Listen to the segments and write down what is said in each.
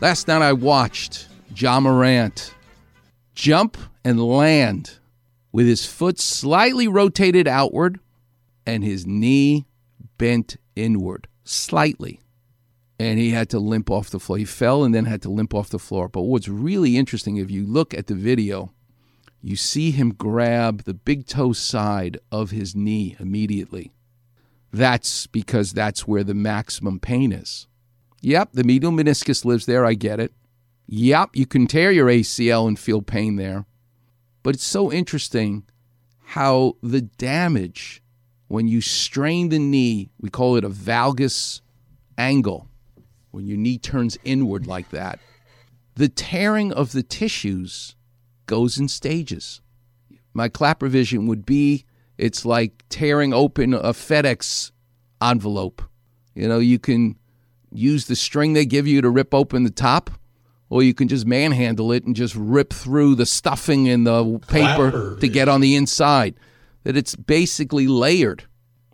Last night I watched Ja Morant jump and land with his foot slightly rotated outward and his knee bent inward slightly. And he had to limp off the floor. He fell and then had to limp off the floor. But what's really interesting, if you look at the video, you see him grab the big toe side of his knee immediately. That's because that's where the maximum pain is. Yep, the medial meniscus lives there. I get it. Yep, you can tear your ACL and feel pain there. But it's so interesting how the damage when you strain the knee, we call it a valgus angle, when your knee turns inward like that, the tearing of the tissues goes in stages. My clap revision would be it's like tearing open a FedEx envelope. You know, you can use the string they give you to rip open the top, or you can just manhandle it and just rip through the stuffing and the paper Clapper to get on the inside. That it's basically layered.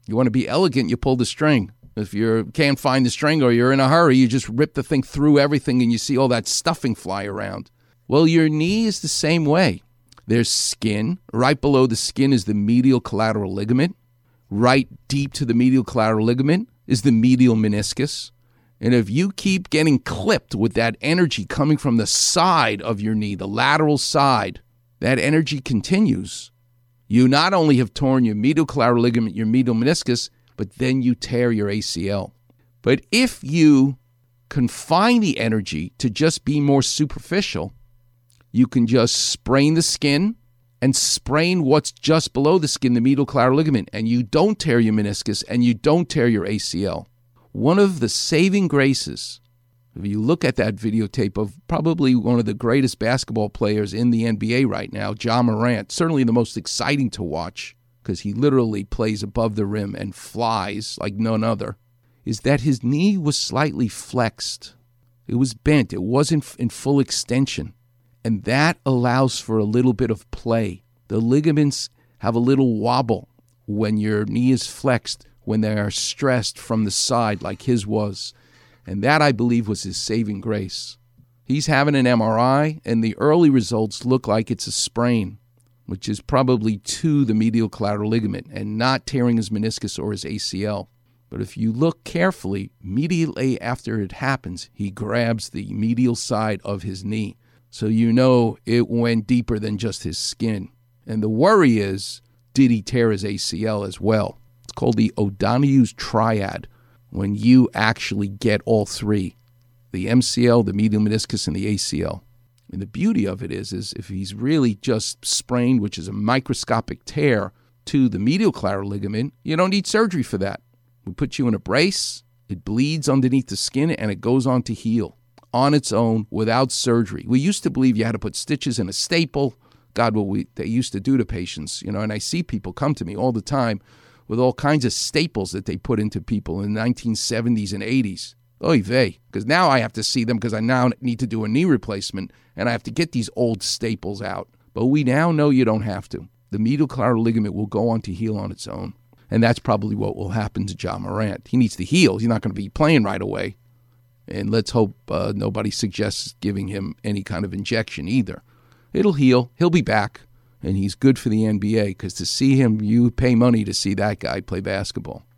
You want to be elegant, you pull the string. If you can't find the string or you're in a hurry, you just rip the thing through everything and you see all that stuffing fly around. Well, your knee is the same way. There's skin. Right below the skin is the medial collateral ligament. Right deep to the medial collateral ligament is the medial meniscus. And if you keep getting clipped with that energy coming from the side of your knee, the lateral side, that energy continues. You not only have torn your medial collateral ligament, your medial meniscus, but then you tear your ACL. But if you confine the energy to just be more superficial, you can just sprain the skin and sprain what's just below the skin, the medial collateral ligament, and you don't tear your meniscus and you don't tear your ACL. One of the saving graces, if you look at that videotape of probably one of the greatest basketball players in the NBA right now, John Morant, certainly the most exciting to watch because he literally plays above the rim and flies like none other, is that his knee was slightly flexed. It was bent, it wasn't in full extension. And that allows for a little bit of play. The ligaments have a little wobble when your knee is flexed, when they are stressed from the side, like his was. And that, I believe, was his saving grace. He's having an MRI, and the early results look like it's a sprain, which is probably to the medial collateral ligament and not tearing his meniscus or his ACL. But if you look carefully, immediately after it happens, he grabs the medial side of his knee. So you know it went deeper than just his skin. And the worry is did he tear his ACL as well? Called the O'Donoghue's triad when you actually get all three the MCL, the medial meniscus, and the ACL. And the beauty of it is, is if he's really just sprained, which is a microscopic tear to the medial collateral ligament, you don't need surgery for that. We put you in a brace, it bleeds underneath the skin, and it goes on to heal on its own without surgery. We used to believe you had to put stitches in a staple. God, what we they used to do to patients, you know, and I see people come to me all the time with all kinds of staples that they put into people in the 1970s and 80s. Oy vey, because now I have to see them because I now need to do a knee replacement and I have to get these old staples out. But we now know you don't have to. The medial collateral ligament will go on to heal on its own. And that's probably what will happen to John Morant. He needs to heal. He's not going to be playing right away. And let's hope uh, nobody suggests giving him any kind of injection either. It'll heal. He'll be back. And he's good for the NBA because to see him, you pay money to see that guy play basketball.